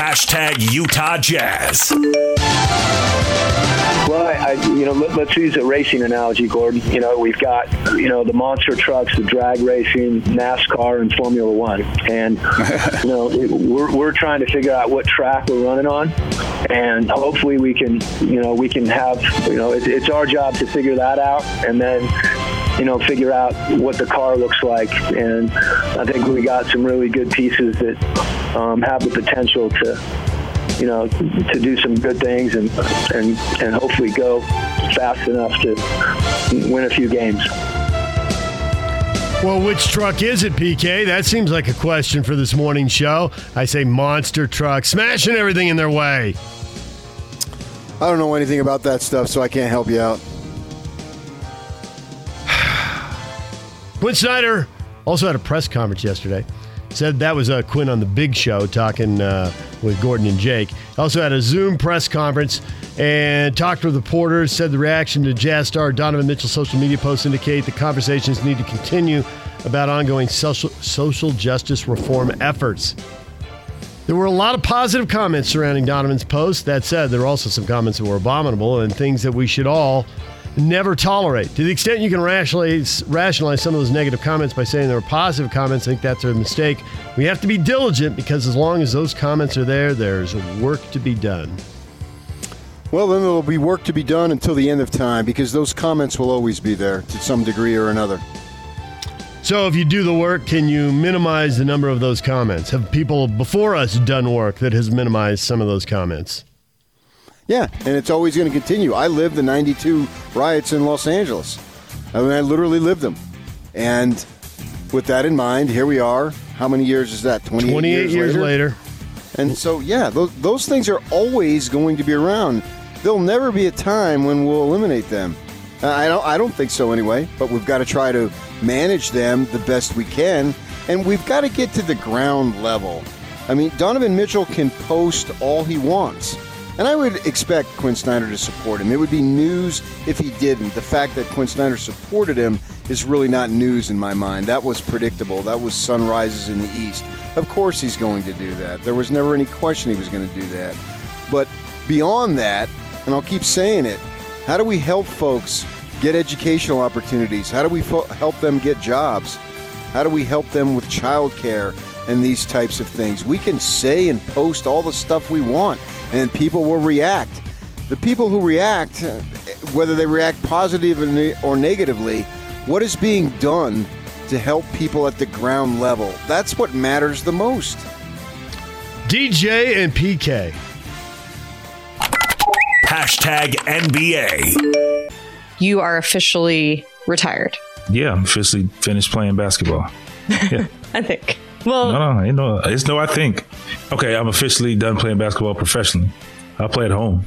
Hashtag Utah Jazz. Well, I, I, you know, let, us use a racing analogy, Gordon. You know, we've got, you know, the monster trucks, the drag racing, NASCAR, and Formula One, and you know, it, we're we're trying to figure out what track we're running on, and hopefully we can, you know, we can have, you know, it, it's our job to figure that out, and then you know, figure out what the car looks like. And I think we got some really good pieces that um, have the potential to, you know, to do some good things and and and hopefully go fast enough to win a few games. Well, which truck is it, PK? That seems like a question for this morning show. I say monster truck, smashing everything in their way. I don't know anything about that stuff, so I can't help you out. Quin Snyder also had a press conference yesterday. Said that was uh, Quin on the Big Show talking uh, with Gordon and Jake. Also had a Zoom press conference and talked with the reporters. Said the reaction to Jazz star Donovan Mitchell's social media posts indicate the conversations need to continue about ongoing social, social justice reform efforts. There were a lot of positive comments surrounding Donovan's post. That said, there were also some comments that were abominable and things that we should all never tolerate. To the extent you can rationalize, rationalize some of those negative comments by saying they were positive comments, I think that's a mistake. We have to be diligent because as long as those comments are there, there's work to be done. Well, then there'll be work to be done until the end of time because those comments will always be there to some degree or another. So, if you do the work, can you minimize the number of those comments? Have people before us done work that has minimized some of those comments? Yeah, and it's always going to continue. I lived the 92 riots in Los Angeles. I mean, I literally lived them. And with that in mind, here we are. How many years is that? 28, 28 years, years later? later. And so, yeah, those, those things are always going to be around. There'll never be a time when we'll eliminate them. Uh, I don't, I don't think so anyway, but we've got to try to manage them the best we can. And we've got to get to the ground level. I mean, Donovan Mitchell can post all he wants. And I would expect Quin Snyder to support him. It would be news if he didn't. The fact that Quin Snyder supported him is really not news in my mind. That was predictable. That was sunrises in the East. Of course he's going to do that. There was never any question he was going to do that. But beyond that, and I'll keep saying it, how do we help folks get educational opportunities? How do we fo- help them get jobs? How do we help them with childcare and these types of things? We can say and post all the stuff we want, and people will react. The people who react, uh, whether they react positively or negatively, what is being done to help people at the ground level? That's what matters the most. DJ and PK. Hashtag NBA. You are officially retired. Yeah, I'm officially finished playing basketball. Yeah. I think. Well, no, no, ain't no, it's no. I think. Okay, I'm officially done playing basketball professionally. I play at home.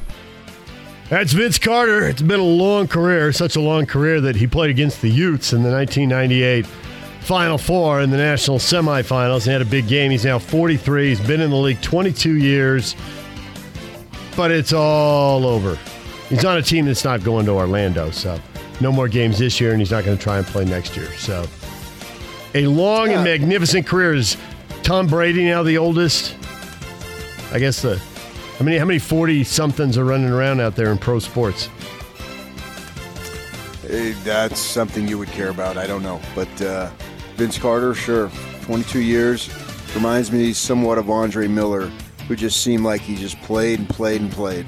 That's Vince Carter. It's been a long career, such a long career that he played against the Utes in the 1998 Final Four in the national semifinals. He had a big game. He's now 43. He's been in the league 22 years, but it's all over. He's on a team that's not going to Orlando, so no more games this year, and he's not going to try and play next year. So a long and magnificent career. Is Tom Brady now the oldest? I guess the how many how many forty somethings are running around out there in pro sports? Eh, That's something you would care about. I don't know. But uh, Vince Carter, sure. 22 years. Reminds me somewhat of Andre Miller, who just seemed like he just played and played and played.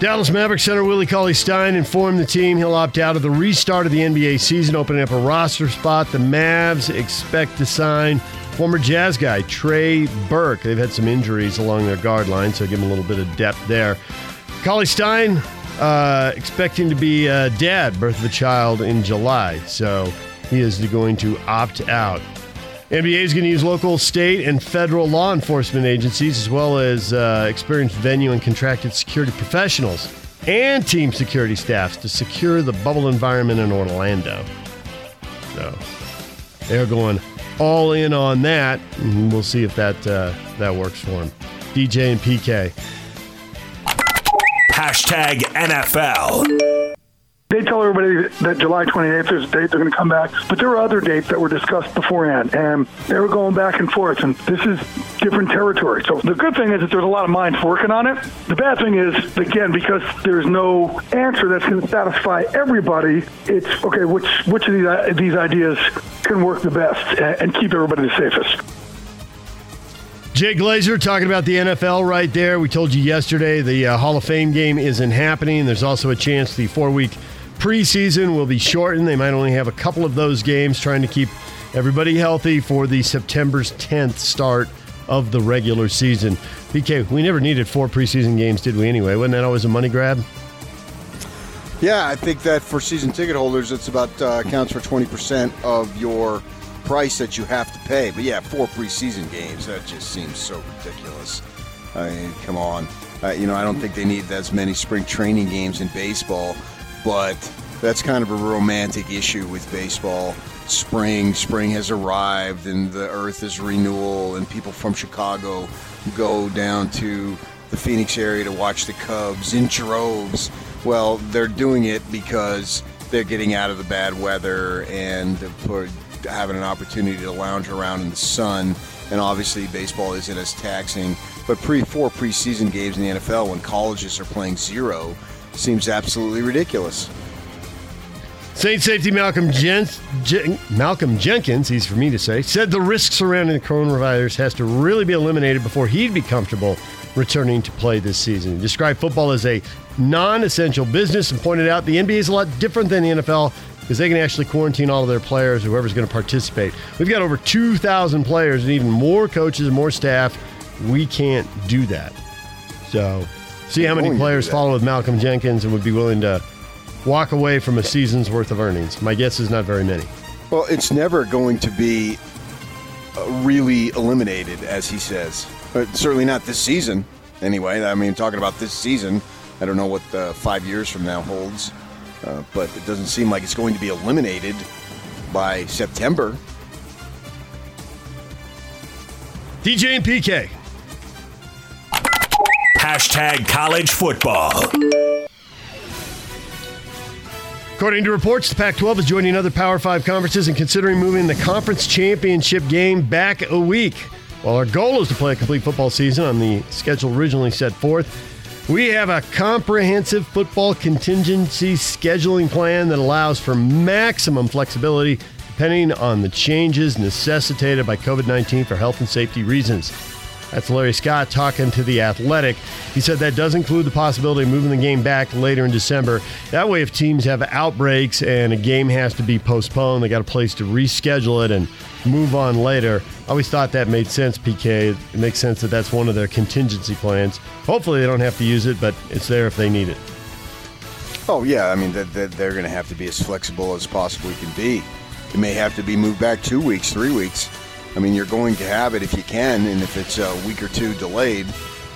Dallas Mavericks center Willie Cauley Stein informed the team he'll opt out of the restart of the NBA season, opening up a roster spot. The Mavs expect to sign former Jazz guy Trey Burke. They've had some injuries along their guard line, so give him a little bit of depth there. Cauley Stein uh, expecting to be a dad, birth of a child in July, so he is going to opt out. NBA is going to use local, state, and federal law enforcement agencies as well as uh, experienced venue and contracted security professionals and team security staffs to secure the bubble environment in Orlando. So they're going all in on that, and we'll see if that uh, that works for them. DJ and PK. Hashtag NFL. They tell everybody that July 28th is a date they're going to come back, but there were other dates that were discussed beforehand, and they were going back and forth, and this is different territory. So the good thing is that there's a lot of minds working on it. The bad thing is, again, because there's no answer that's going to satisfy everybody, it's, okay, which, which of these, these ideas can work the best and, and keep everybody the safest? Jay Glazer talking about the NFL right there. We told you yesterday the uh, Hall of Fame game isn't happening. There's also a chance the four week preseason will be shortened. They might only have a couple of those games, trying to keep everybody healthy for the September's 10th start of the regular season. PK, we never needed four preseason games, did we anyway? Wasn't that always a money grab? Yeah, I think that for season ticket holders, it's about uh, accounts for 20% of your price that you have to pay. But yeah, four preseason games, that just seems so ridiculous. I mean, come on. Uh, you know, I don't think they need as many spring training games in baseball but that's kind of a romantic issue with baseball. Spring, spring has arrived, and the earth is renewal, and people from Chicago go down to the Phoenix area to watch the Cubs in droves. Well, they're doing it because they're getting out of the bad weather and having an opportunity to lounge around in the sun. And obviously, baseball isn't as taxing. But pre four preseason games in the NFL, when colleges are playing zero, seems absolutely ridiculous. Saint safety Malcolm, Jen- Jen- Malcolm Jenkins, he's for me to say, said the risk surrounding the coronavirus has to really be eliminated before he'd be comfortable returning to play this season. He described football as a non essential business and pointed out the NBA is a lot different than the NFL because they can actually quarantine all of their players, whoever's going to participate. We've got over 2,000 players and even more coaches and more staff. We can't do that. So see how many players follow with Malcolm Jenkins and would be willing to walk away from a season's worth of earnings. My guess is not very many. Well, it's never going to be uh, really eliminated, as he says. But certainly not this season, anyway. I mean, talking about this season, I don't know what uh, five years from now holds, uh, but it doesn't seem like it's going to be eliminated by September. DJ and PK. Hashtag college football. According to reports, the Pac 12 is joining other Power 5 conferences and considering moving the conference championship game back a week. While our goal is to play a complete football season on the schedule originally set forth, we have a comprehensive football contingency scheduling plan that allows for maximum flexibility depending on the changes necessitated by COVID 19 for health and safety reasons. That's Larry Scott talking to The Athletic. He said that does include the possibility of moving the game back later in December. That way, if teams have outbreaks and a game has to be postponed, they got a place to reschedule it and move on later. I always thought that made sense, PK. It makes sense that that's one of their contingency plans. Hopefully, they don't have to use it, but it's there if they need it. Oh, yeah. I mean, they're going to have to be as flexible as possibly can be. It may have to be moved back two weeks, three weeks I mean, you're going to have it if you can, and if it's a week or two delayed,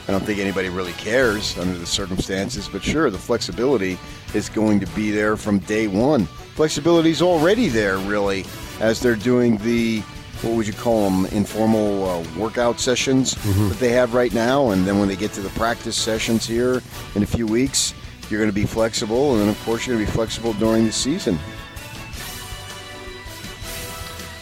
I don't think anybody really cares under the circumstances. But sure, the flexibility is going to be there from day one. Flexibility is already there, really, as they're doing the what would you call them informal uh, workout sessions mm-hmm. that they have right now, and then when they get to the practice sessions here in a few weeks, you're going to be flexible, and then of course you're going to be flexible during the season.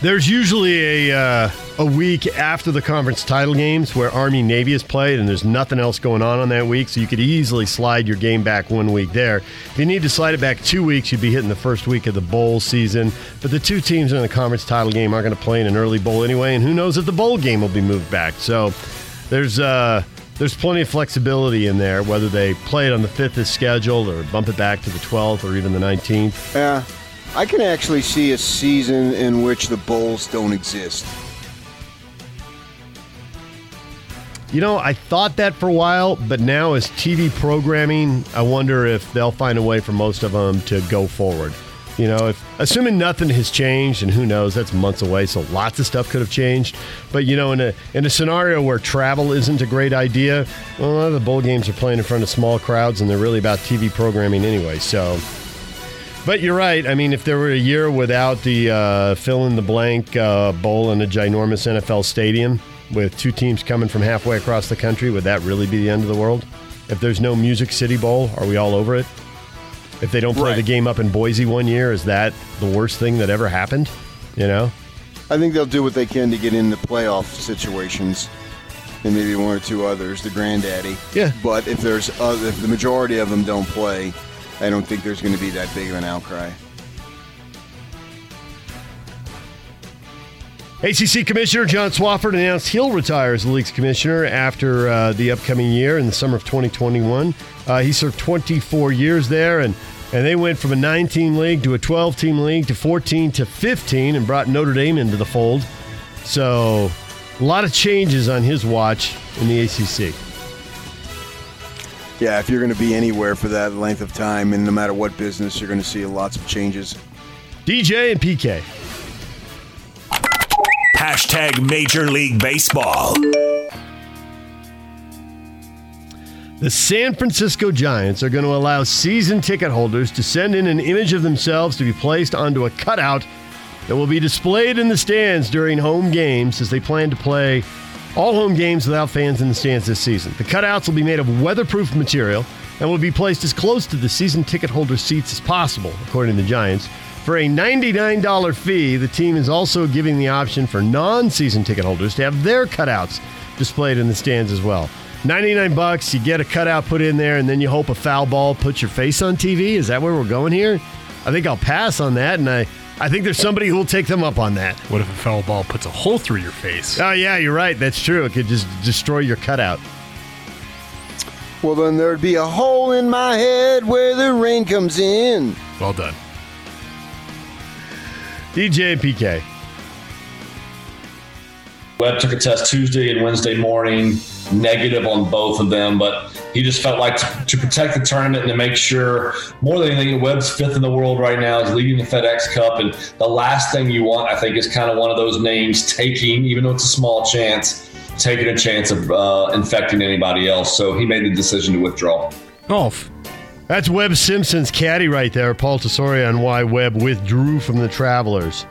There's usually a uh, a week after the conference title games where Army Navy is played, and there's nothing else going on on that week, so you could easily slide your game back one week there. If you need to slide it back two weeks, you'd be hitting the first week of the bowl season. But the two teams in the conference title game aren't going to play in an early bowl anyway, and who knows if the bowl game will be moved back. So there's uh, there's plenty of flexibility in there, whether they play it on the fifth as scheduled or bump it back to the 12th or even the 19th. Yeah. I can actually see a season in which the Bulls don't exist. You know, I thought that for a while, but now as TV programming, I wonder if they'll find a way for most of them to go forward. You know, if assuming nothing has changed, and who knows, that's months away, so lots of stuff could have changed. But you know, in a in a scenario where travel isn't a great idea, well, a lot of the bowl games are playing in front of small crowds, and they're really about TV programming anyway. So, but you're right. I mean, if there were a year without the uh, fill in the blank uh, bowl in a ginormous NFL stadium with two teams coming from halfway across the country, would that really be the end of the world? If there's no Music City Bowl, are we all over it? If they don't play Right. the game up in Boise one year, is that the worst thing that ever happened? You know? I think they'll do what they can to get in the playoff situations, and maybe one or two others. The granddaddy. Yeah. But if there's other, if the majority of them don't play, I don't think there's going to be that big of an outcry. ACC Commissioner John Swofford announced he'll retire as the league's commissioner after uh, the upcoming year in the summer of 2021. Uh, he served 24 years there, and, and they went from a 19 team league to a 12 team league to 14 to 15 and brought Notre Dame into the fold. So, a lot of changes on his watch in the ACC. Yeah, if you're going to be anywhere for that length of time, and no matter what business, you're going to see lots of changes. DJ and PK. Hashtag Major League Baseball. The San Francisco Giants are going to allow season ticket holders to send in an image of themselves to be placed onto a cutout that will be displayed in the stands during home games as they plan to play all home games without fans in the stands this season. The cutouts will be made of weatherproof material and will be placed as close to the season ticket holder seats as possible, according to the Giants. For a $99 fee, the team is also giving the option for non season ticket holders to have their cutouts displayed in the stands as well. 99 bucks, you get a cutout put in there, and then you hope a foul ball puts your face on TV. Is that where we're going here? I think I'll pass on that, and I, I think there's somebody who will take them up on that. What if a foul ball puts a hole through your face? Oh, yeah, you're right. That's true. It could just destroy your cutout. Well, then there'd be a hole in my head where the rain comes in. Well done. DJ and PK. Webb took a test Tuesday and Wednesday morning, negative on both of them, but he just felt like to, to protect the tournament and to make sure, more than anything, Webb's fifth in the world right now, is leading the FedEx Cup. And the last thing you want, I think, is kind of one of those names taking, even though it's a small chance, taking a chance of uh, infecting anybody else. So he made the decision to withdraw. Golf. That's Webb Simpson's caddy right there, Paul Tesori, on why Webb withdrew from the Travelers.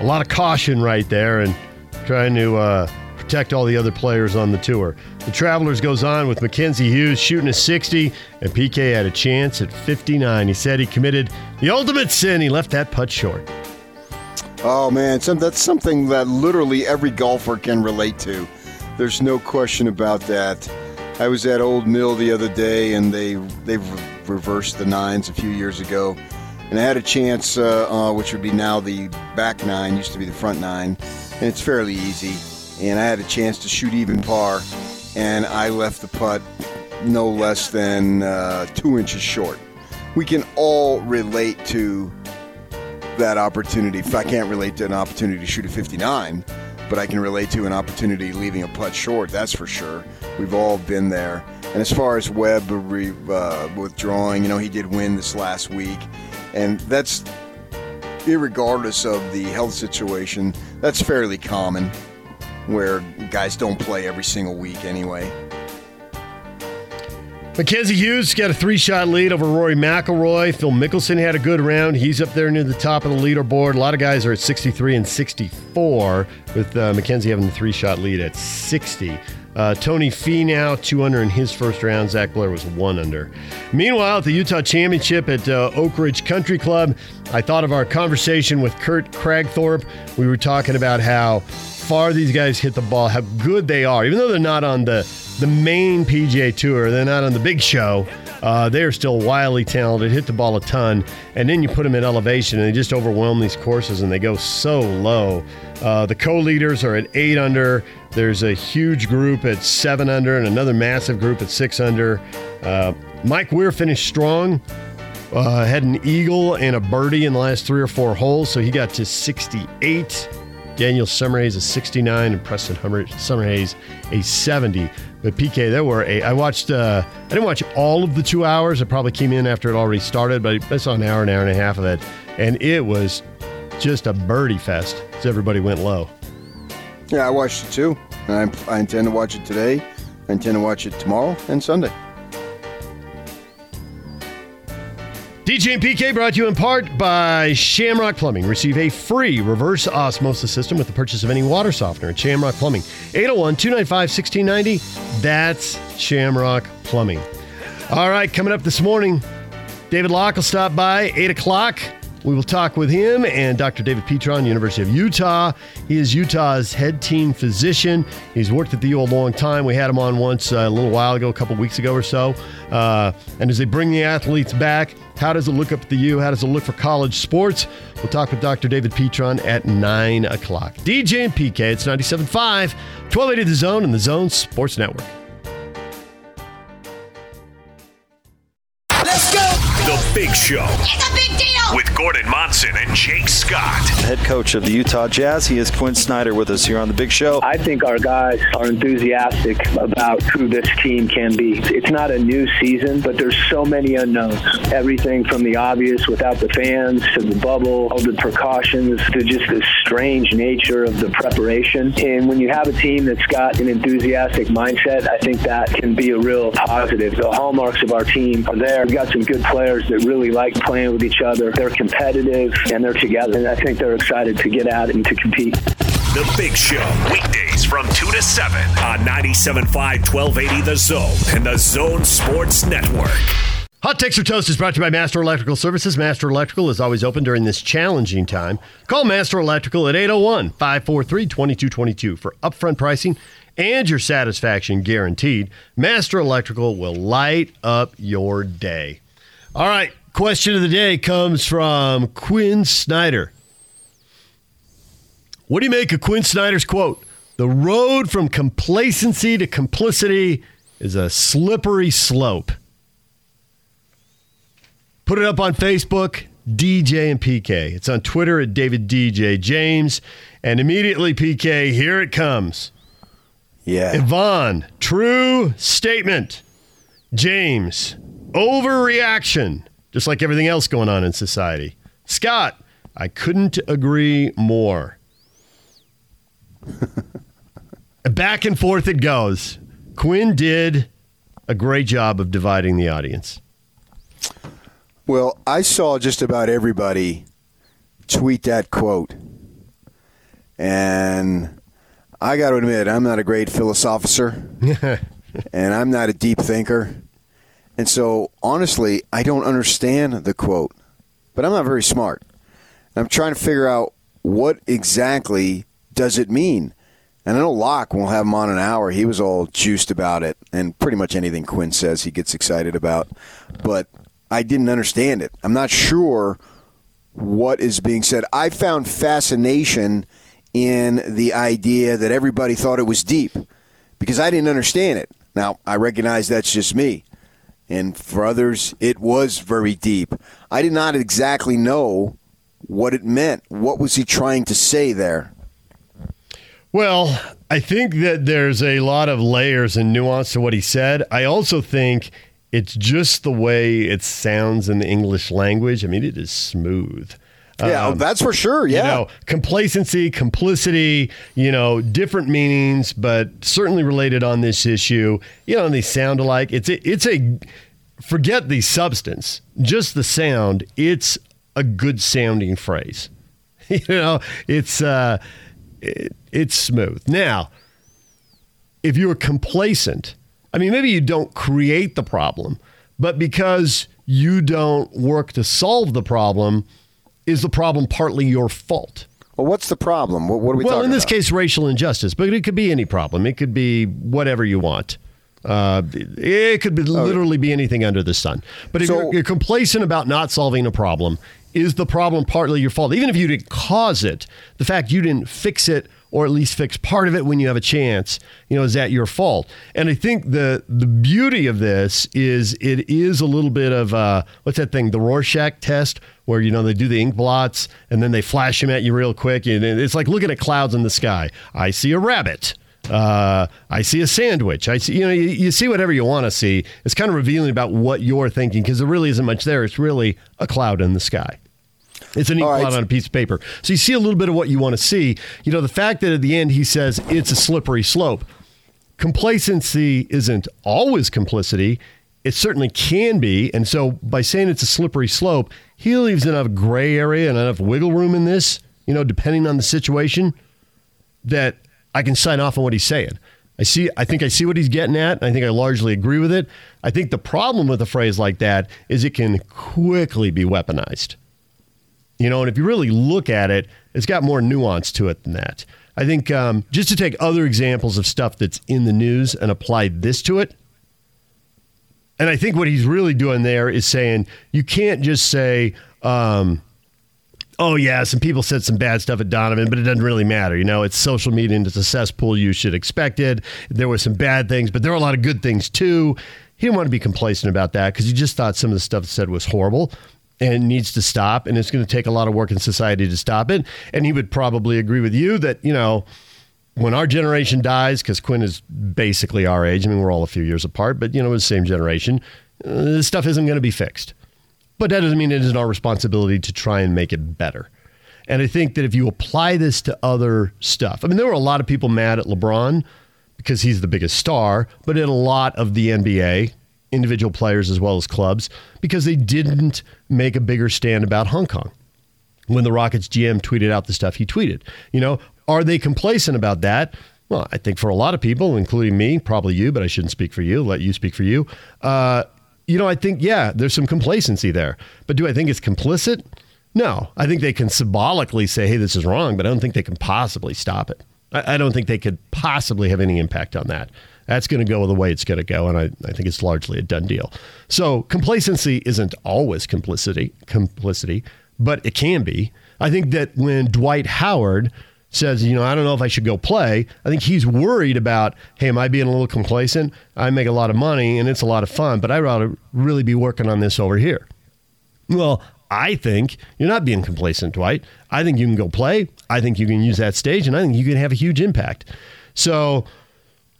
A lot of caution right there and trying to uh, protect all the other players on the tour. The Travelers goes on with Mackenzie Hughes shooting a 60, and PK had a chance at 59. He said he committed the ultimate sin. He left that putt short. Oh man, that's something that literally every golfer can relate to. There's no question about that. I was at Old Mill the other day, and they they re- reversed the nines a few years ago, and I had a chance, uh, uh, which would be now the back nine, used to be the front nine, and it's fairly easy. And I had a chance to shoot even par, and I left the putt no less than uh, two inches short. We can all relate to that opportunity. If I can't relate to an opportunity to shoot a 59, but I can relate to an opportunity leaving a putt short. That's for sure. We've all been there. And as far as Webb re, uh, withdrawing, you know, he did win this last week, and that's irregardless of the health situation. That's fairly common, where guys don't play every single week anyway. Mackenzie Hughes got a three shot lead over Rory McIlroy. Phil Mickelson had a good round. He's up there near the top of the leaderboard. A lot of guys are at 63 and 64, with uh, Mackenzie having the three shot lead at 60. Uh, Tony Finau two under in his first round. Zach Blair was one under. Meanwhile, at the Utah Championship at uh, Oak Ridge Country Club, I thought of our conversation with Kurt Kragthorpe. We were talking about how far these guys hit the ball, how good they are, even though they're not on the the main PGA Tour, they're not on the big show. Uh, they are still wildly talented, hit the ball a ton, and then you put them at elevation, and they just overwhelm these courses, and they go so low. Uh, the co-leaders are at eight under. There's a huge group at seven under, and another massive group at six under. Uh, Mike Weir finished strong. Uh, had an eagle and a birdie in the last three or four holes, so he got to 68. Daniel Summerhays a 69 and Preston Hummer, Summerhays a 70. But PK, there were a. I watched. Uh, I didn't watch all of the two hours. I probably came in after it already started, but I saw an hour, an hour and a half of it, and it was just a birdie fest as everybody went low. Yeah, I watched it too. And I, I intend to watch it today. I intend to watch it tomorrow and Sunday. DJ and PK brought to you in part by Shamrock Plumbing. Receive a free reverse osmosis system with the purchase of any water softener at Shamrock Plumbing. 801 295 1690. That's Shamrock Plumbing. All right, coming up this morning, David Locke will stop by 8 o'clock. We will talk with him and Dr. David Petron, University of Utah. He is Utah's head team physician. He's worked at the U a long time. We had him on once uh, a little while ago, a couple weeks ago or so. Uh, and as they bring the athletes back, how does it look up at the U? How does it look for college sports? We'll talk with Dr. David Petron at 9 o'clock. DJ and PK, it's 97.5, 1280 The Zone and The Zone Sports Network. Let's go! The Big Show. It's a big deal! With Gordon Monson and Jake Scott. Head coach of the Utah Jazz. He is Quin Snyder with us here on the Big Show. I think our guys are enthusiastic about who this team can be. It's not a new season, but there's so many unknowns. Everything from the obvious without the fans to the bubble, all the precautions to just the strange nature of the preparation. And when you have a team that's got an enthusiastic mindset, I think that can be a real positive. The hallmarks of our team are there. We've got some good players that really like playing with each other. They're competitive and they're together. And I think they're excited to get out and to compete. The Big Show. Weekdays from 2 to 7 on 97.5 1280 The Zone and The Zone Sports Network. Hot Takes or Toast is brought to you by Master Electrical Services. Master Electrical is always open during this challenging time. Call Master Electrical at 801 543 2222 for upfront pricing and your satisfaction guaranteed. Master Electrical will light up your day. All right, question of the day comes from Quin Snyder. What do you make of Quin Snyder's quote? The road from complacency to complicity is a slippery slope. Put it up on Facebook, DJ and PK. It's on Twitter at David DJ James. And immediately, PK, here it comes. Yeah. Yvonne, true statement. James, overreaction, just like everything else going on in society. Scott, I couldn't agree more. Back and forth it goes. Quin did a great job of dividing the audience. Well, I saw just about everybody tweet that quote. And I got to admit, I'm not a great philosopher, and I'm not a deep thinker. And so, honestly, I don't understand the quote, but I'm not very smart. I'm trying to figure out what exactly does it mean. And I know Locke will have him on an hour. He was all juiced about it, and pretty much anything Quin says he gets excited about. But I didn't understand it. I'm not sure what is being said. I found fascination in the idea that everybody thought it was deep because I didn't understand it. Now, I recognize that's just me. And for others, it was very deep. I did not exactly know what it meant. What was he trying to say there? Well, I think that there's a lot of layers and nuance to what he said. I also think it's just the way it sounds in the English language. I mean, it is smooth. Yeah, Um, that's for sure. Yeah. You know, complacency, complicity, you know, different meanings, but certainly related on this issue. You know, and they sound alike. It's a, it's a forget the substance, just the sound. It's a good sounding phrase. you know, it's uh, it, it's smooth. Now, if you're complacent, I mean, maybe you don't create the problem, but because you don't work to solve the problem, is the problem partly your fault? Well, what's the problem? What, what are we talking about? well, in this about? case, racial injustice, but it could be any problem. It could be whatever you want. Uh, it could be, literally be anything under the sun. But if So- you're, you're complacent about not solving a problem, is the problem partly your fault? Even if you didn't cause it, the fact you didn't fix it or at least fix part of it when you have a chance, you know, is that your fault? And I think the the beauty of this is it is a little bit of uh, what's that thing, the Rorschach test, where you know they do the ink blots and then they flash them at you real quick, and it's like looking at clouds in the sky. I see a rabbit. Uh, I see a sandwich. I see, you know, you, you see whatever you want to see. It's kind of revealing about what you're thinking because there really isn't much there. It's really a cloud in the sky. It's an ink right. blot on a piece of paper. So you see a little bit of what you want to see. You know, the fact that at the end he says it's a slippery slope. Complacency isn't always complicity. It certainly can be. And so by saying it's a slippery slope, he leaves enough gray area and enough wiggle room in this, you know, depending on the situation, that I can sign off on what he's saying. I see I think I see what he's getting at, I think I largely agree with it. I think the problem with a phrase like that is it can quickly be weaponized. You know, and if you really look at it, it's got more nuance to it than that. I think um, just to take other examples of stuff that's in the news and apply this to it, and I think what he's really doing there is saying you can't just say, um, oh, yeah, some people said some bad stuff at Donovan, but it doesn't really matter. You know, it's social media and it's a cesspool. You should expect it. There were some bad things, but there were a lot of good things too. He didn't want to be complacent about that because he just thought some of the stuff said was horrible and needs to stop. And it's going to take a lot of work in society to stop it. And he would probably agree with you that, you know, when our generation dies, because Quin is basically our age, I mean, we're all a few years apart, but, you know, the same generation, uh, this stuff isn't going to be fixed. But that doesn't mean it isn't our responsibility to try and make it better. And I think that if you apply this to other stuff, I mean, there were a lot of people mad at LeBron because he's the biggest star, but at a lot of the NBA, individual players as well as clubs, because they didn't make a bigger stand about Hong Kong when the Rockets GM tweeted out the stuff he tweeted. You know, are they complacent about that? Well, I think for a lot of people, including me, probably you, but I shouldn't speak for you. Let you speak for you. Uh, you know, I think, yeah, there's some complacency there. But do I think it's complicit? No. I think they can symbolically say, hey, this is wrong, but I don't think they can possibly stop it. I, I don't think they could possibly have any impact on that. That's going to go the way it's going to go, and I, I think it's largely a done deal. So complacency isn't always complicity, complicity, but it can be. I think that when Dwight Howard says, you know, I don't know if I should go play, I think he's worried about, hey, am I being a little complacent? I make a lot of money and it's a lot of fun, but I'd rather really be working on this over here. Well, I think you're not being complacent, Dwight. I think you can go play. I think you can use that stage, and I think you can have a huge impact. So,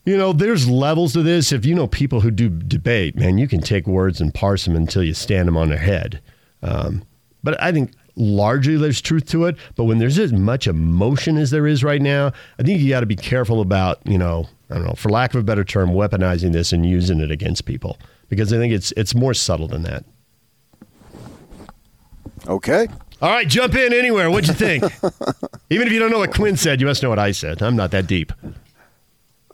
you know, there's levels to this. If you know people who do debate, man, you can take words and parse them until you stand them on their head. Um, but I think largely there's truth to it. But when there's as much emotion as there is right now, I think you got to be careful about, you know, I don't know, for lack of a better term, weaponizing this and using it against people because I think it's it's more subtle than that. Okay. All right, jump in anywhere. What'd you think? Even if you don't know what Quin said, you must know what I said. I'm not that deep.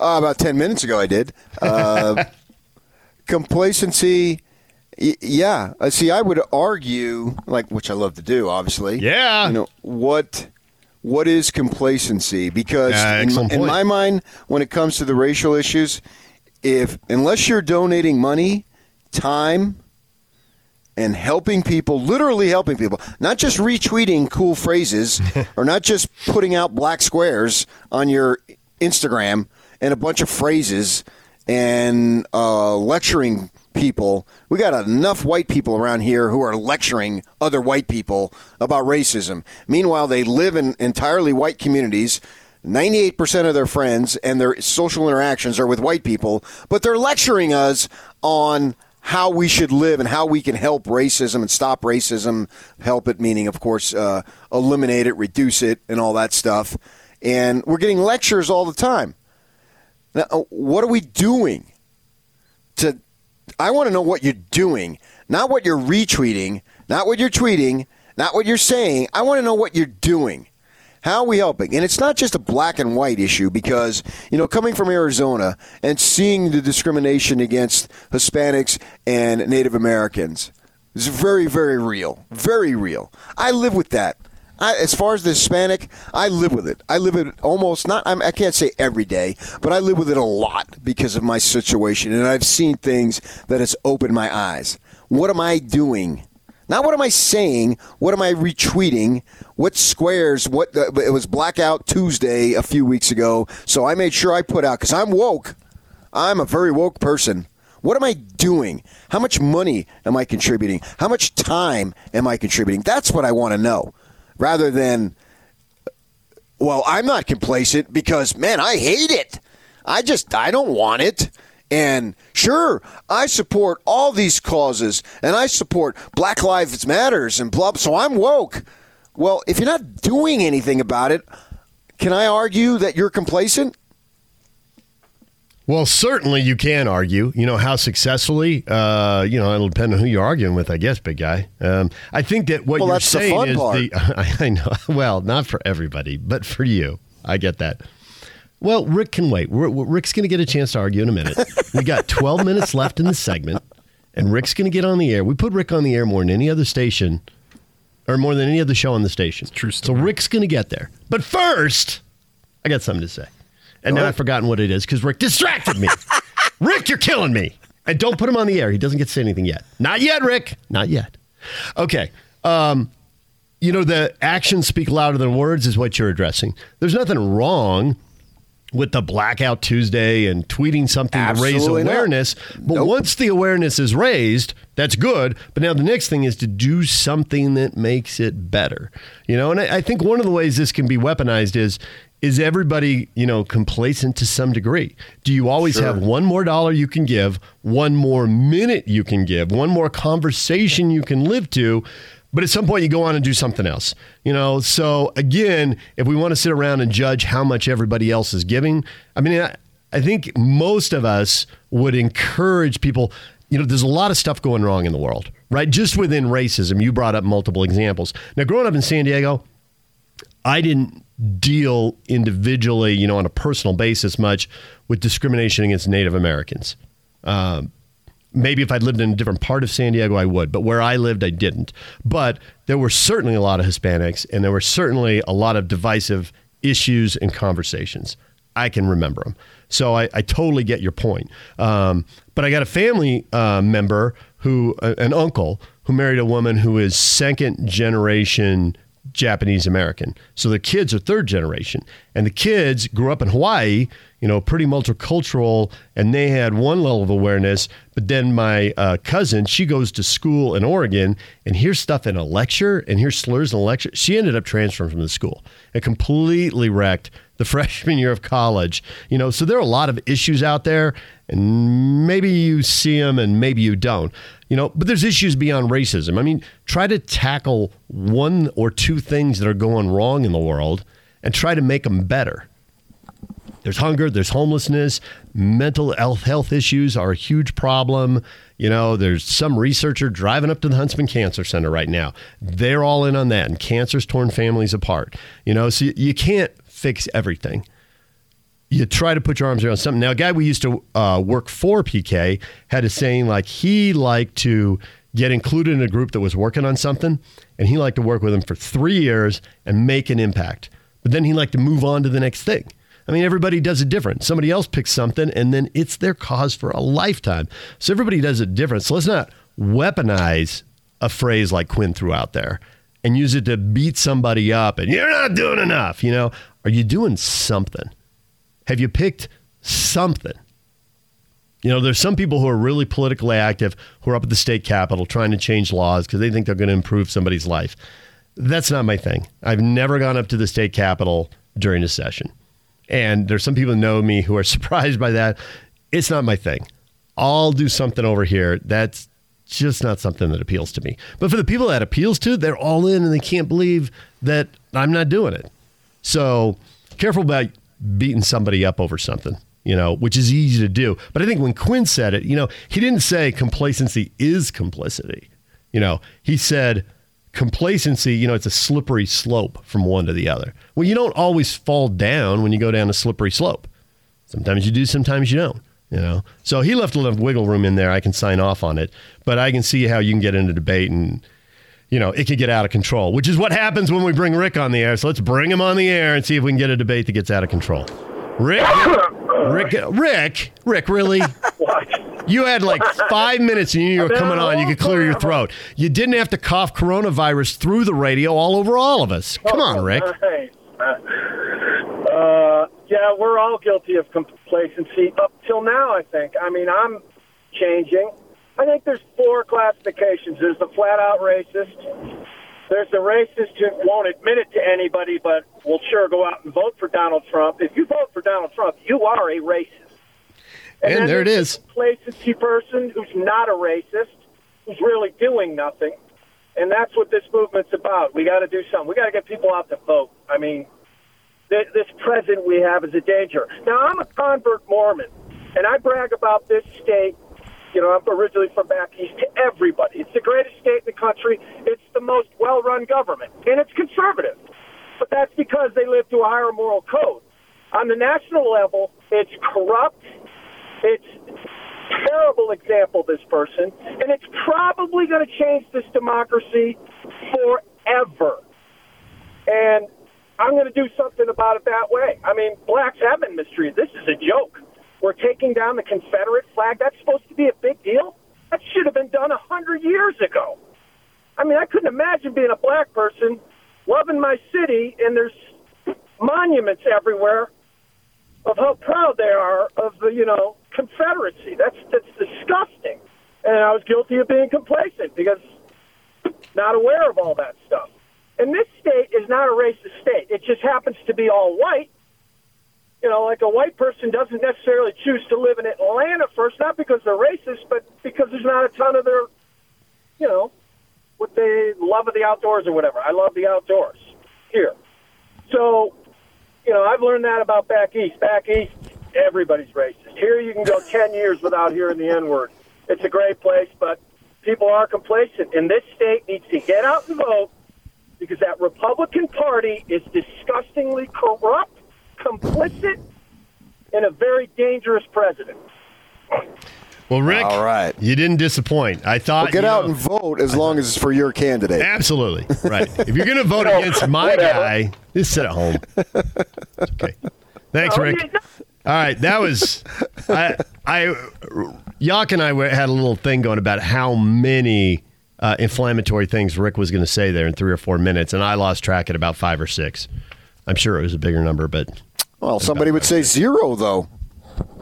Uh, about 10 minutes ago, I did. Uh, complacency, y- yeah. Uh, see, I would argue, like, which I love to do, obviously. Yeah. You know, what what is complacency? Because in, in my mind, when it comes to the racial issues, if unless you're donating money, time, and helping people, literally helping people, not just retweeting cool phrases or not just putting out black squares on your Instagram and a bunch of phrases and uh, lecturing people. We got enough white people around here who are lecturing other white people about racism. Meanwhile, they live in entirely white communities. 98% of their friends and their social interactions are with white people, but they're lecturing us on how we should live and how we can help racism and stop racism. Help it, meaning, of course, uh, eliminate it, reduce it, and all that stuff. And we're getting lectures all the time. Now, uh, what are we doing to? I want to know what you're doing, not what you're retweeting, not what you're tweeting, not what you're saying. I want to know what you're doing. How are we helping? And it's not just a black and white issue because, you know, coming from Arizona and seeing the discrimination against Hispanics and Native Americans is very, very real. Very real. I live with that. I, as far as the Hispanic, I live with it. I live it almost not. I'm, I can't say every day, but I live with it a lot because of my situation, and I've seen things that has opened my eyes. What am I doing? Not what am I saying? What am I retweeting? What squares? What the, it was Blackout Tuesday a few weeks ago, so I made sure I put out because I'm woke. I'm a very woke person. What am I doing? How much money am I contributing? How much time am I contributing? That's what I want to know rather than, well, I'm not complacent because, man, I hate it. I just, I don't want it. And sure, I support all these causes and I support Black Lives Matters and blah, so I'm woke. Well, if you're not doing anything about it, can I argue that you're complacent? Well, certainly you can argue. You know how successfully. Uh, you know it'll depend on who you're arguing with, I guess, big guy. Um, I think that what Well, you're that's the saying fun is part. the. I know. Well, not for everybody, but for you, I get that. Well, Rick can wait. We're- we're- Rick's going to get a chance to argue in a minute. we got 12 minutes left in the segment, and Rick's going to get on the air. We put Rick on the air more than any other station, or more than any other show on the station. It's true So Rick's going to get there. But first, I got something to say. And now I've forgotten what it is because Rick distracted me. Rick, you're killing me. And don't put him on the air. He doesn't get to say anything yet. Not yet, Rick. Not yet. Okay. Um, you know, the actions speak louder than words is what you're addressing. There's nothing wrong with the blackout Tuesday and tweeting something to raise Absolutely not. awareness. But once the awareness is raised, that's good. But now the next thing is to do something that makes it better. You know, and I, I think one of the ways this can be weaponized is is everybody, you know, complacent to some degree? Do you always Sure. have one more dollar you can give, one more minute you can give, one more conversation you can live to? But at some point, you go on and do something else. You know, so again, if we want to sit around and judge how much everybody else is giving, I mean, I, I think most of us would encourage people. You know, there's a lot of stuff going wrong in the world, right? Just within racism, you brought up multiple examples. Now, growing up in San Diego, I didn't deal individually, you know, on a personal basis much with discrimination against Native Americans. Um, maybe if I'd lived in a different part of San Diego, I would, but where I lived, I didn't. But there were certainly a lot of Hispanics, and there were certainly a lot of divisive issues and conversations. I can remember them. So I, I totally get your point. Um, but I got a family uh, member who, uh, an uncle, who married a woman who is second generation Japanese American. So the kids are third generation. And the kids grew up in Hawaii, you know, pretty multicultural, and they had one level of awareness. But then my uh, cousin, she goes to school in Oregon and hears stuff in a lecture and hears slurs in a lecture. She ended up transferring from the school. It completely wrecked the freshman year of college. You know, so there are a lot of issues out there, and maybe you see them and maybe you don't. You know, but there's issues beyond racism. I mean, try to tackle one or two things that are going wrong in the world and try to make them better. There's hunger, there's homelessness, mental health health issues are a huge problem. You know, there's some researcher driving up to the Huntsman Cancer Center right now. They're all in on that, and cancer's torn families apart. You know, so you- you can't fix everything. You try to put your arms around something. Now, a guy we used to uh, work for, PK, had a saying like he liked to get included in a group that was working on something, and he liked to work with them for three years and make an impact. But then he liked to move on to the next thing. I mean, everybody does it different. Somebody else picks something, and then it's their cause for a lifetime. So everybody does it different. So let's not weaponize a phrase like Quin threw out there and use it to beat somebody up and you're not doing enough. You know, are you doing something? Have you picked something? You know, there's some people who are really politically active who are up at the state capitol trying to change laws because they think they're going to improve somebody's life. That's not my thing. I've never gone up to the state capitol during a session. And there's some people who know me who are surprised by that. It's not my thing. I'll do something over here. That's just not something that appeals to me. But for the people that appeals to, they're all in and they can't believe that I'm not doing it. So careful about beating somebody up over something, you know, which is easy to do. But I think when Quin said it, you know, he didn't say complacency is complicity. You know, he said complacency, you know, it's a slippery slope from one to the other. Well, you don't always fall down when you go down a slippery slope. Sometimes you do, sometimes you don't. You know, so he left a little wiggle room in there. I can sign off on it, but I can see how you can get into debate and you know it could get out of control, which is what happens when we bring Rick on the air. So let's bring him on the air and see if we can get a debate that gets out of control. Rick, Rick, Rick, Rick, really? You had like five minutes and you were coming on. You could clear your throat. You didn't have to cough coronavirus through the radio all over all of us. Come on, Rick. Uh, yeah, we're all guilty of complacency up till now. I think. I mean, I'm changing. I think there's four classifications. There's the flat out racist. There's the racist who won't admit it to anybody, but will sure go out and vote for Donald Trump. If you vote for Donald Trump, you are a racist. And then there it is. Complacency person who's not a racist, who's really doing nothing. And that's what this movement's about. We got to do something. We got to get people out to vote. I mean, th- this president we have is a danger. Now, I'm a convert Mormon, and I brag about this state. You know, I'm originally from back east to everybody. It's the greatest state in the country. It's the most well run government, and it's conservative. But that's because they live to a higher moral code. On the national level, it's corrupt. It's terrible example, this person, and it's probably going to change this democracy forever. And I'm going to do something about it that way. I mean, blacks have been mistreated. This is a joke. We're taking down the Confederate flag. That's supposed to be a big deal. That should have been done a hundred years ago. I mean, I couldn't imagine being a black person loving my city, and there's monuments everywhere of how proud they are of the, you know, Confederacy. That's that's disgusting. And I was guilty of being complacent because not aware of all that stuff. And this state is not a racist state. It just happens to be all white. You know, like a white person doesn't necessarily choose to live in Atlanta first, not because they're racist, but because there's not a ton of their, you know, what they love of the outdoors or whatever. I love the outdoors here. So, you know, I've learned that about back east. Back east, everybody's racist. Here you can go 10 years without hearing the N word. It's a great place, but people are complacent. And this state needs to get out and vote because that Republican Party is disgustingly corrupt, complicit, and a very dangerous president. Well, Rick, All right. you didn't disappoint. I thought Well, get out know- and vote as long as it's for your candidate. Absolutely right. If you're going to vote against my guy, just sit at home. Okay. Thanks, No, Rick. no. All right, that was I. I Yak and I had a little thing going about how many uh, inflammatory things Rick was going to say there in three or four minutes, and I lost track at about five or six. I'm sure it was a bigger number, but Well, somebody would say zero, though.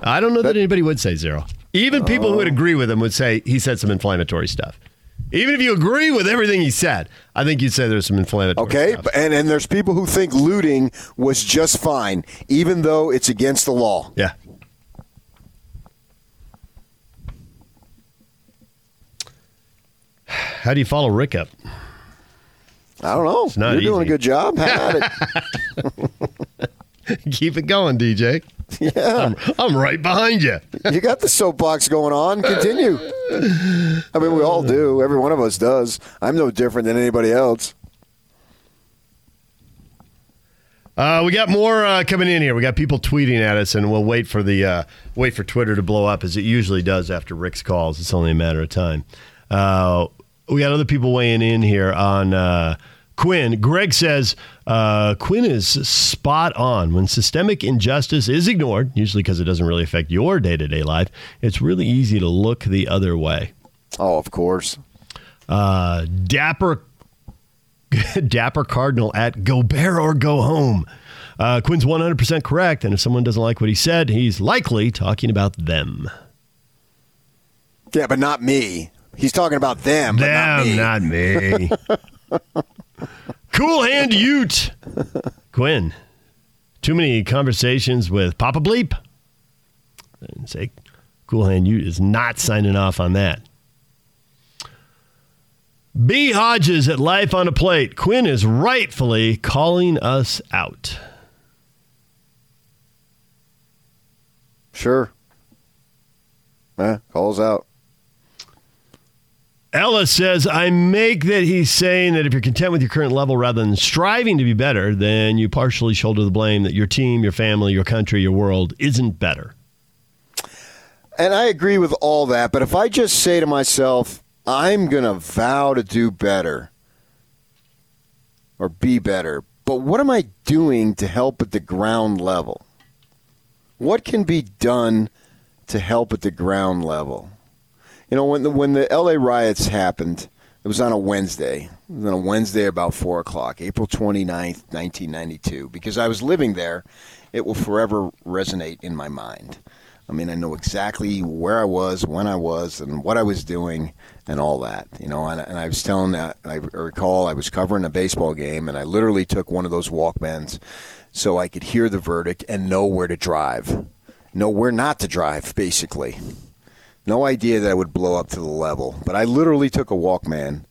I don't know that anybody would say zero. Even people who would oh. agree with him would say he said some inflammatory stuff. Even if you agree with everything he said, I think you'd say there's some inflammatory Okay, stuff. and and there's people who think looting was just fine, even though it's against the law. Yeah. How do you follow Rick up? I don't know. You're doing a good job. Have at it. Keep it going, DJ. Yeah. I'm, I'm right behind you. you got the soapbox going on. Continue. I mean, we all do. Every one of us does. I'm no different than anybody else. Uh, we got more uh, coming in here. We got people tweeting at us, and we'll wait for the uh, wait for Twitter to blow up as it usually does after Rick's calls. It's only a matter of time. Uh, we got other people weighing in here on uh, Quin. Greg says uh, Quin is spot on. When systemic injustice is ignored, usually because it doesn't really affect your day to day life, it's really easy to look the other way. Oh, of course. Uh, Dapper Dapper Cardinal at Go Bear or Go Home. Uh, Quin's 100% correct, and if someone doesn't like what he said, he's likely talking about them. Yeah, but not me. He's talking about them, but Them, not me. not me. cool hand Ute. Quin, too many conversations with Papa Bleep. And say, Cool Hand Ute is not signing off on that. B. Hodges at Life on a Plate. Quin is rightfully calling us out. Sure. Eh, calls out. Ella says, I make that he's saying that if you're content with your current level rather than striving to be better, then you partially shoulder the blame that your team, your family, your country, your world isn't better. And I agree with all that, but if I just say to myself, I'm going to vow to do better or be better, but what am I doing to help at the ground level? What can be done to help at the ground level? You know, when the, when the LA riots happened, it was on a Wednesday. It was on a Wednesday about 4 o'clock, April 29th, 1992. Because I was living there, it will forever resonate in my mind. I mean, I know exactly where I was, when I was, and what I was doing, and all that. You know, and, and I was telling that I recall I was covering a baseball game, and I literally took one of those Walkmans so I could hear the verdict and know where to drive, know where not to drive, basically. No idea that I would blow up to the level, but I literally took a Walkman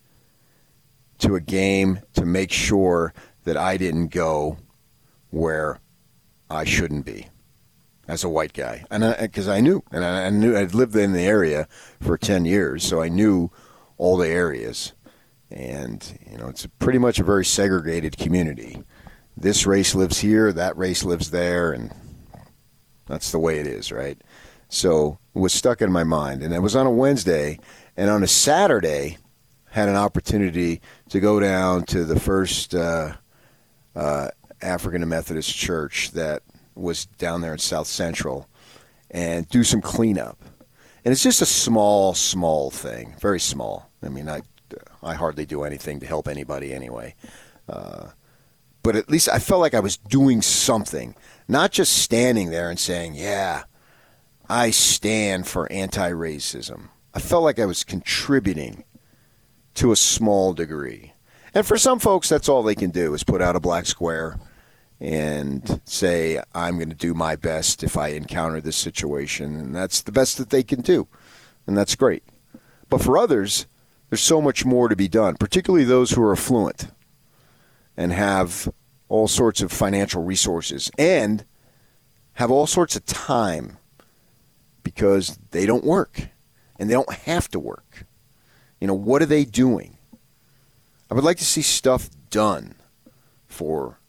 to a game to make sure that I didn't go where I shouldn't be as a white guy, and because I, I, knew, and I, I, knew I'd lived in the area for ten years, so I knew all the areas, and you know it's pretty much a very segregated community. This race lives here, that race lives there, and that's the way it is, right? So it was stuck in my mind, and it was on a Wednesday, and on a Saturday, had an opportunity to go down to the first uh, uh, African Methodist church that was down there in South Central and do some cleanup. And it's just a small, small thing, very small. I mean, I, I hardly do anything to help anybody anyway. Uh, but at least I felt like I was doing something, not just standing there and saying, yeah, I stand for anti racism. I felt like I was contributing to a small degree. And for some folks, that's all they can do is put out a black square and say, I'm going to do my best if I encounter this situation. And that's the best that they can do. And that's great. But for others, there's so much more to be done, particularly those who are affluent and have all sorts of financial resources and have all sorts of time because they don't work and they don't have to work. You know, what are they doing? I would like to see stuff done for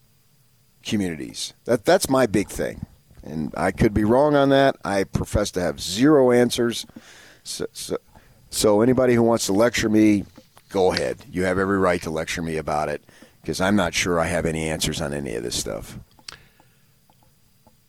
communities. That that's my big thing, and I could be wrong on that. I profess to have zero answers. So, so, so anybody who wants to lecture me, go ahead. You have every right to lecture me about it because I'm not sure I have any answers on any of this stuff.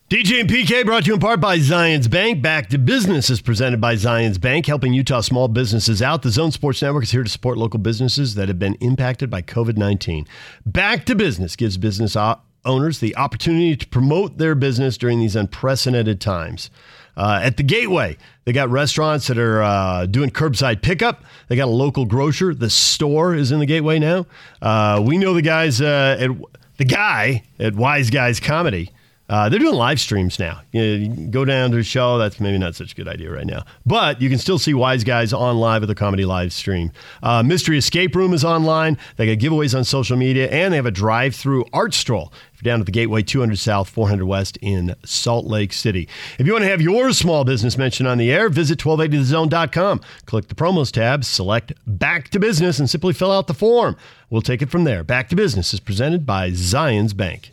DJ and PK brought to you in part by Zions Bank. Back to Business is presented by Zions Bank, helping Utah small businesses out. The Zone Sports Network is here to support local businesses that have been impacted by COVID 19. Back to Business gives business owners the opportunity to promote their business during these unprecedented times. Uh, at the Gateway, they got restaurants that are uh, doing curbside pickup. They got a local grocer. The store is in the Gateway now. Uh, we know the guys uh, at the guy at Wise Guys Comedy uh, they're doing live streams now. You, know, you go down to a show. That's maybe not such a good idea right now, but you can still see Wise Guys on live at the comedy live stream. Uh, Mystery Escape Room is online. They got giveaways on social media, and they have a drive-through art stroll. If you're down at the Gateway, 200 South, 400 West in Salt Lake City. If you want to have your small business mentioned on the air, visit 1280thezone.com. Click the promos tab, select Back to Business, and simply fill out the form. We'll take it from there. Back to Business is presented by Zions Bank.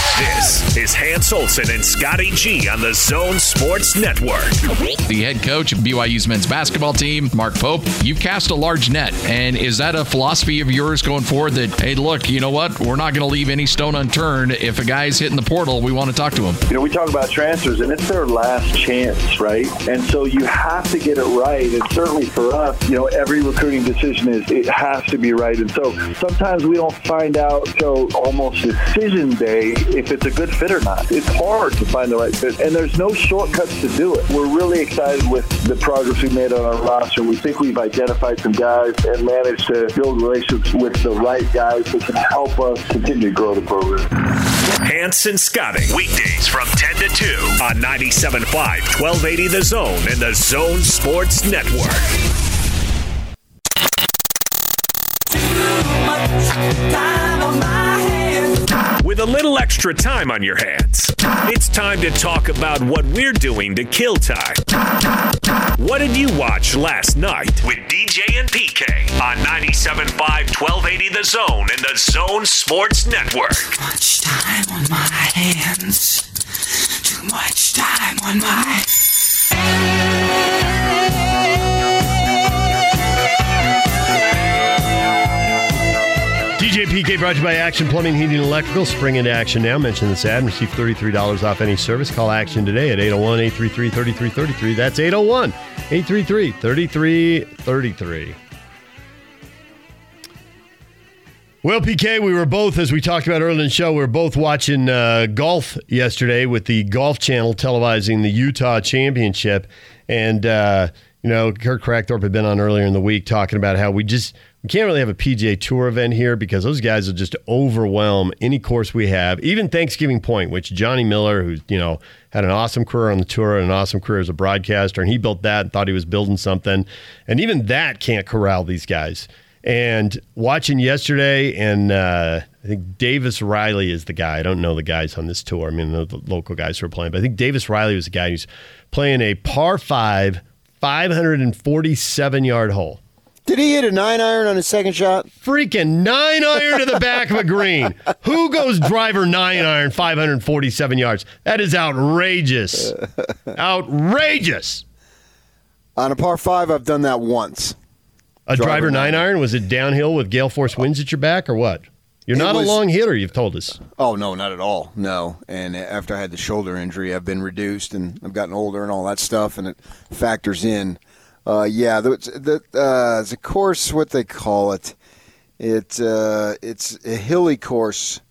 This is Hans Olsen and Scotty G on the Zone Sports Network. The head coach of BYU's men's basketball team, Mark Pope, you've cast a large net. And is that a philosophy of yours going forward that, hey, look, you know what? We're not going to leave any stone unturned. If a guy's hitting the portal, we want to talk to him. You know, we talk about transfers, and it's their last chance, right? And so you have to get it right. And certainly for us, you know, every recruiting decision is, it has to be right. And so sometimes we don't find out till almost decision day if it's a good fit or not. It's hard to find the right fit, and there's no shortcuts to do it. We're really excited with the progress we made on our roster. We think we've identified some guys and managed to build relationships with the right guys that can help us continue to grow the program. Hans and Scotty G, weekdays from 10 to 2 on 97.5, 1280 The Zone and the Zone Sports Network. With a little extra time on your hands, it's time to talk about what we're doing to kill time. What did you watch last night with DJ and PK on 97.5 1280 The Zone and the Zone Sports Network? Too much time on my hands. Too much time on my. DJ PK brought to you by Action Plumbing, Heating, Electrical. Spring into action now. Mention this ad and receive $33 off any service. Call Action today at 801 833 3333. That's 801 833 3333. Well, PK, we were both, as we talked about earlier in the show, we were both watching uh, golf yesterday with the Golf Channel televising the Utah Championship. And, uh, you know, Kurt Kragthorpe had been on earlier in the week talking about how we just we can't really have a PGA Tour event here because those guys will just overwhelm any course we have. Even Thanksgiving Point, which Johnny Miller, who you know had an awesome career on the tour and an awesome career as a broadcaster, and he built that and thought he was building something, and even that can't corral these guys. And watching yesterday, and uh, I think Davis Riley is the guy. I don't know the guys on this tour. I mean, the, local guys who are playing, but I think Davis Riley was the guy who's playing a par five, 547 yard hole. Did he hit a nine iron on his second shot? Freaking nine iron to the back of a green. Who goes driver nine iron 547 yards? That is outrageous. outrageous. On a par five, I've done that once. A driver, Driver nine nine. iron? Was it downhill with gale force winds at your back or what? You're not was- a long hitter, you've told us. Oh no, not at all. No. And after I had the shoulder injury, I've been reduced and I've gotten older and all that stuff, and it factors in. Uh, yeah, the the uh, the course, what they call it, it uh, it's a hilly course.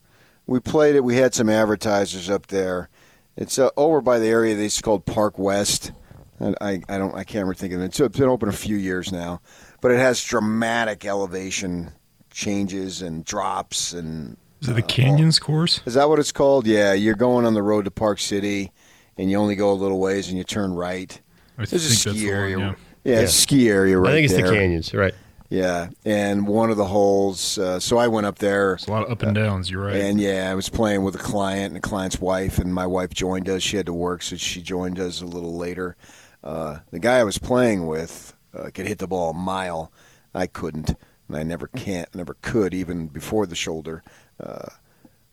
We played it. We had some advertisers up there. It's uh, over by the area they used called Park West. And I, I don't I can't remember thinking of it. So it's been open a few years now, but it has dramatic elevation changes and drops and Is it the Canyons course? is that what it's called? Yeah, you're going on the road to Park City, and you only go a little ways, and you turn right. I There's a ski the one, area. Yeah. yeah, ski area right I think it's there. the canyons, right? Yeah, and one of the holes. Uh, so I went up there. It's a lot of up and downs. You're right. And yeah, I was playing with a client and a client's wife, and my wife joined us. She had to work, so she joined us a little later. Uh, the guy I was playing with uh, could hit the ball a mile. I couldn't, and I never can't, never could, even before the shoulder. Uh,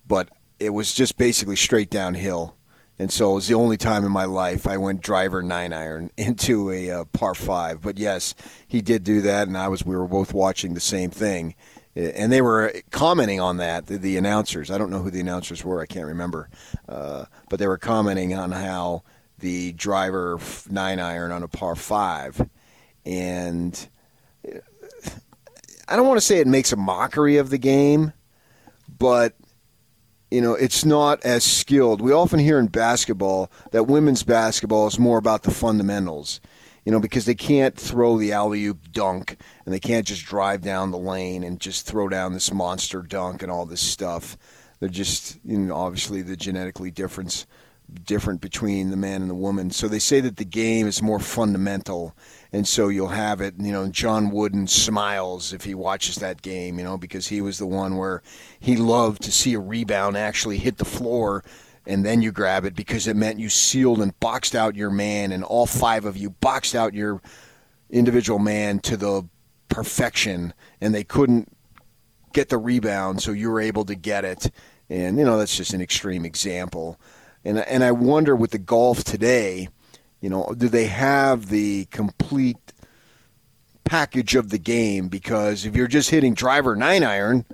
but it was just basically straight downhill. And so it was the only time in my life I went driver nine iron into a uh, par five. But yes, he did do that, and I was. We were both watching the same thing, Uh, and they were commenting on that. The, the announcers. I don't know who the announcers were. I can't remember, uh, but they were commenting on how the driver nine iron on a par five, and uh, I don't want to say it makes a mockery of the game, but you know, it's not as skilled. We often hear in basketball that women's basketball is more about the fundamentals, you know, because they can't throw the alley oop dunk and they can't just drive down the lane and just throw down this monster dunk and all this stuff. They're just, you know, obviously the genetically difference different between the man and the woman. So they say that the game is more fundamental, and so you'll have it. You know, John Wooden smiles if he watches that game, you know, because he was the one where he loved to see a rebound actually hit the floor. And then you grab it because it meant you sealed and boxed out your man, and all five of you boxed out your individual man to the perfection, and they couldn't get the rebound, so you were able to get it. And you know that's just an extreme example. And and I wonder with the golf today, you know, do they have the complete package of the game? Because if you're just hitting driver nine iron,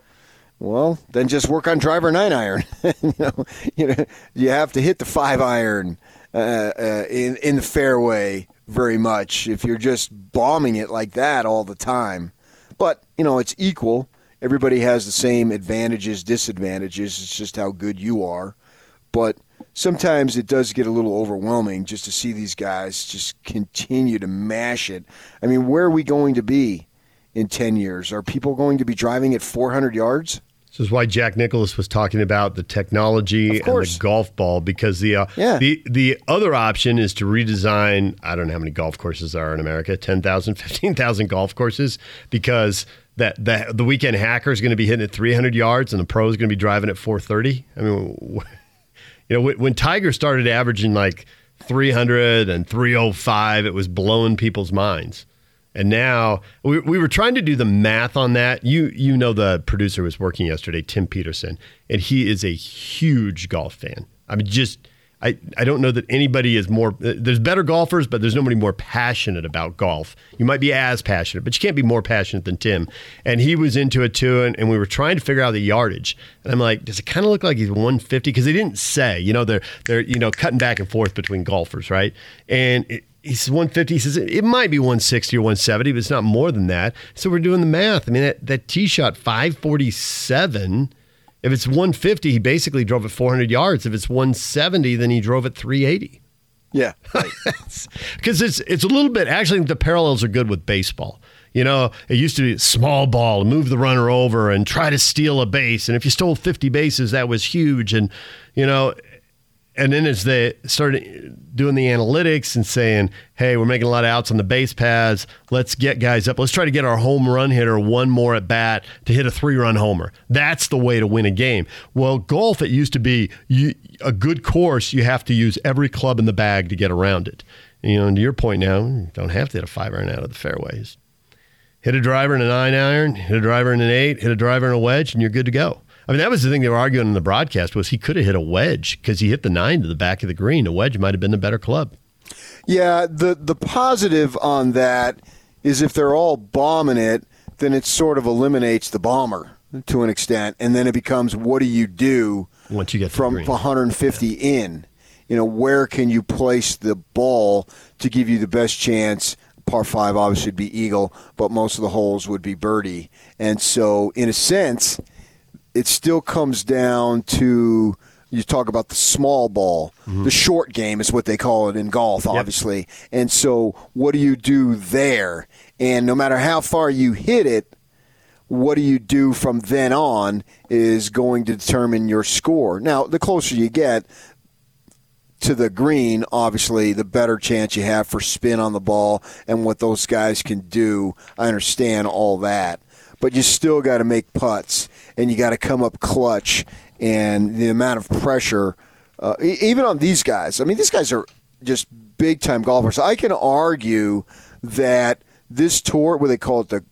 well, then just work on driver nine iron. you know, you know, you have to hit the five iron uh, uh, in in the fairway very much if you're just bombing it like that all the time. But you know, it's equal. Everybody has the same advantages, disadvantages. It's just how good you are. But sometimes it does get a little overwhelming just to see these guys just continue to mash it. I mean, where are we going to be in 10 years? Are people going to be driving at 400 yards? This is why Jack Nicklaus was talking about the technology and the golf ball because the uh, Yeah. the the other option is to redesign. I don't know how many golf courses there are in America 10,000, 15,000 golf courses because that that the weekend hacker is going to be hitting at 300 yards and the pro is going to be driving at 430. I mean, you know, when, when Tiger started averaging like 300 and 305, it was blowing people's minds. And now we, we were trying to do the math on that. You you know the producer was working yesterday, Tim Peterson, and he is a huge golf fan. I mean, just I, I don't know that anybody is more. There's better golfers, but there's nobody more passionate about golf. You might be as passionate, but you can't be more passionate than Tim. And he was into it too, and, and we were trying to figure out the yardage. And I'm like, does it kind of look like he's 150? Because they didn't say. You know, they're they're you know cutting back and forth between golfers, right? And it, he says 150. He says it, might be 160 or 170, but it's not more than that. So we're doing the math. I mean, that, that tee shot 547. If it's 150, he basically drove it 400 yards. If it's 170, then he drove it 380. Yeah, because it's it's a little bit. Actually, the parallels are good with baseball. You know, it used to be small ball, move the runner over and try to steal a base. And if you stole 50 bases, that was huge. And, you know, and then as they started doing the analytics and saying, hey, we're making a lot of outs on the base paths, let's get guys up. Let's try to get our home run hitter one more at bat to hit a three run homer. That's the way to win a game. Well, golf, it used to be you, a good course, you have to use every club in the bag to get around it. You know, and to your point now, you don't have to hit a five iron out of the fairways. Hit a driver in a nine iron, hit a driver in an eight, hit a driver in a wedge, and you're good to go. I mean, that was the thing they were arguing in the broadcast was he could have hit a wedge because he hit the nine to the back of the green. A wedge might have been the better club. Yeah, the the positive on that is if they're all bombing it, then it sort of eliminates the bomber to an extent, and then it becomes what do you do once you get from 150 yeah. in? You know, where can you place the ball to give you the best chance? Par five obviously would be eagle, but most of the holes would be birdie, and so in a sense it still comes down to you talk about the small ball. Mm-hmm. The short game is what they call it in golf, obviously. Yep. And so, what do you do there? And no matter how far you hit it, what do you do from then on is going to determine your score. Now, the closer you get to the green, obviously, the better chance you have for spin on the ball and what those guys can do. I understand all that but you still got to make putts and you got to come up clutch. And the amount of pressure, uh, even on these guys, I mean, these guys are just big time golfers. I can argue that this tour, what they call it, the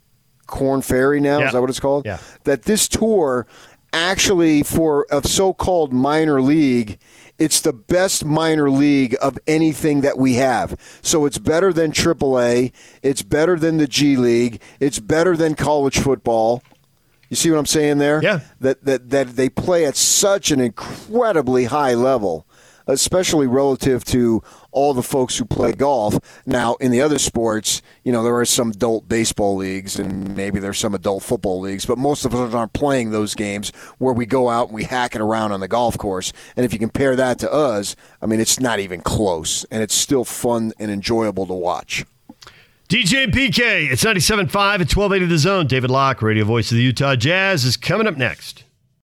Korn Ferry now, yeah. is that what it's called? Yeah. That this tour actually, for a so called minor league, it's the best minor league of anything that we have. So it's better than AAA. It's better than the G League. It's better than college football. You see what I'm saying there? Yeah. That that that they play at such an incredibly high level especially relative to all the folks who play golf. Now, in the other sports, you know, there are some adult baseball leagues and maybe there's some adult football leagues, but most of us aren't playing those games where we go out and we hack it around on the golf course. And if you compare that to us, I mean, it's not even close, and it's still fun and enjoyable to watch. DJ PK, it's 97.5 at 1280 The Zone. David Locke, radio voice of the Utah Jazz, is coming up next.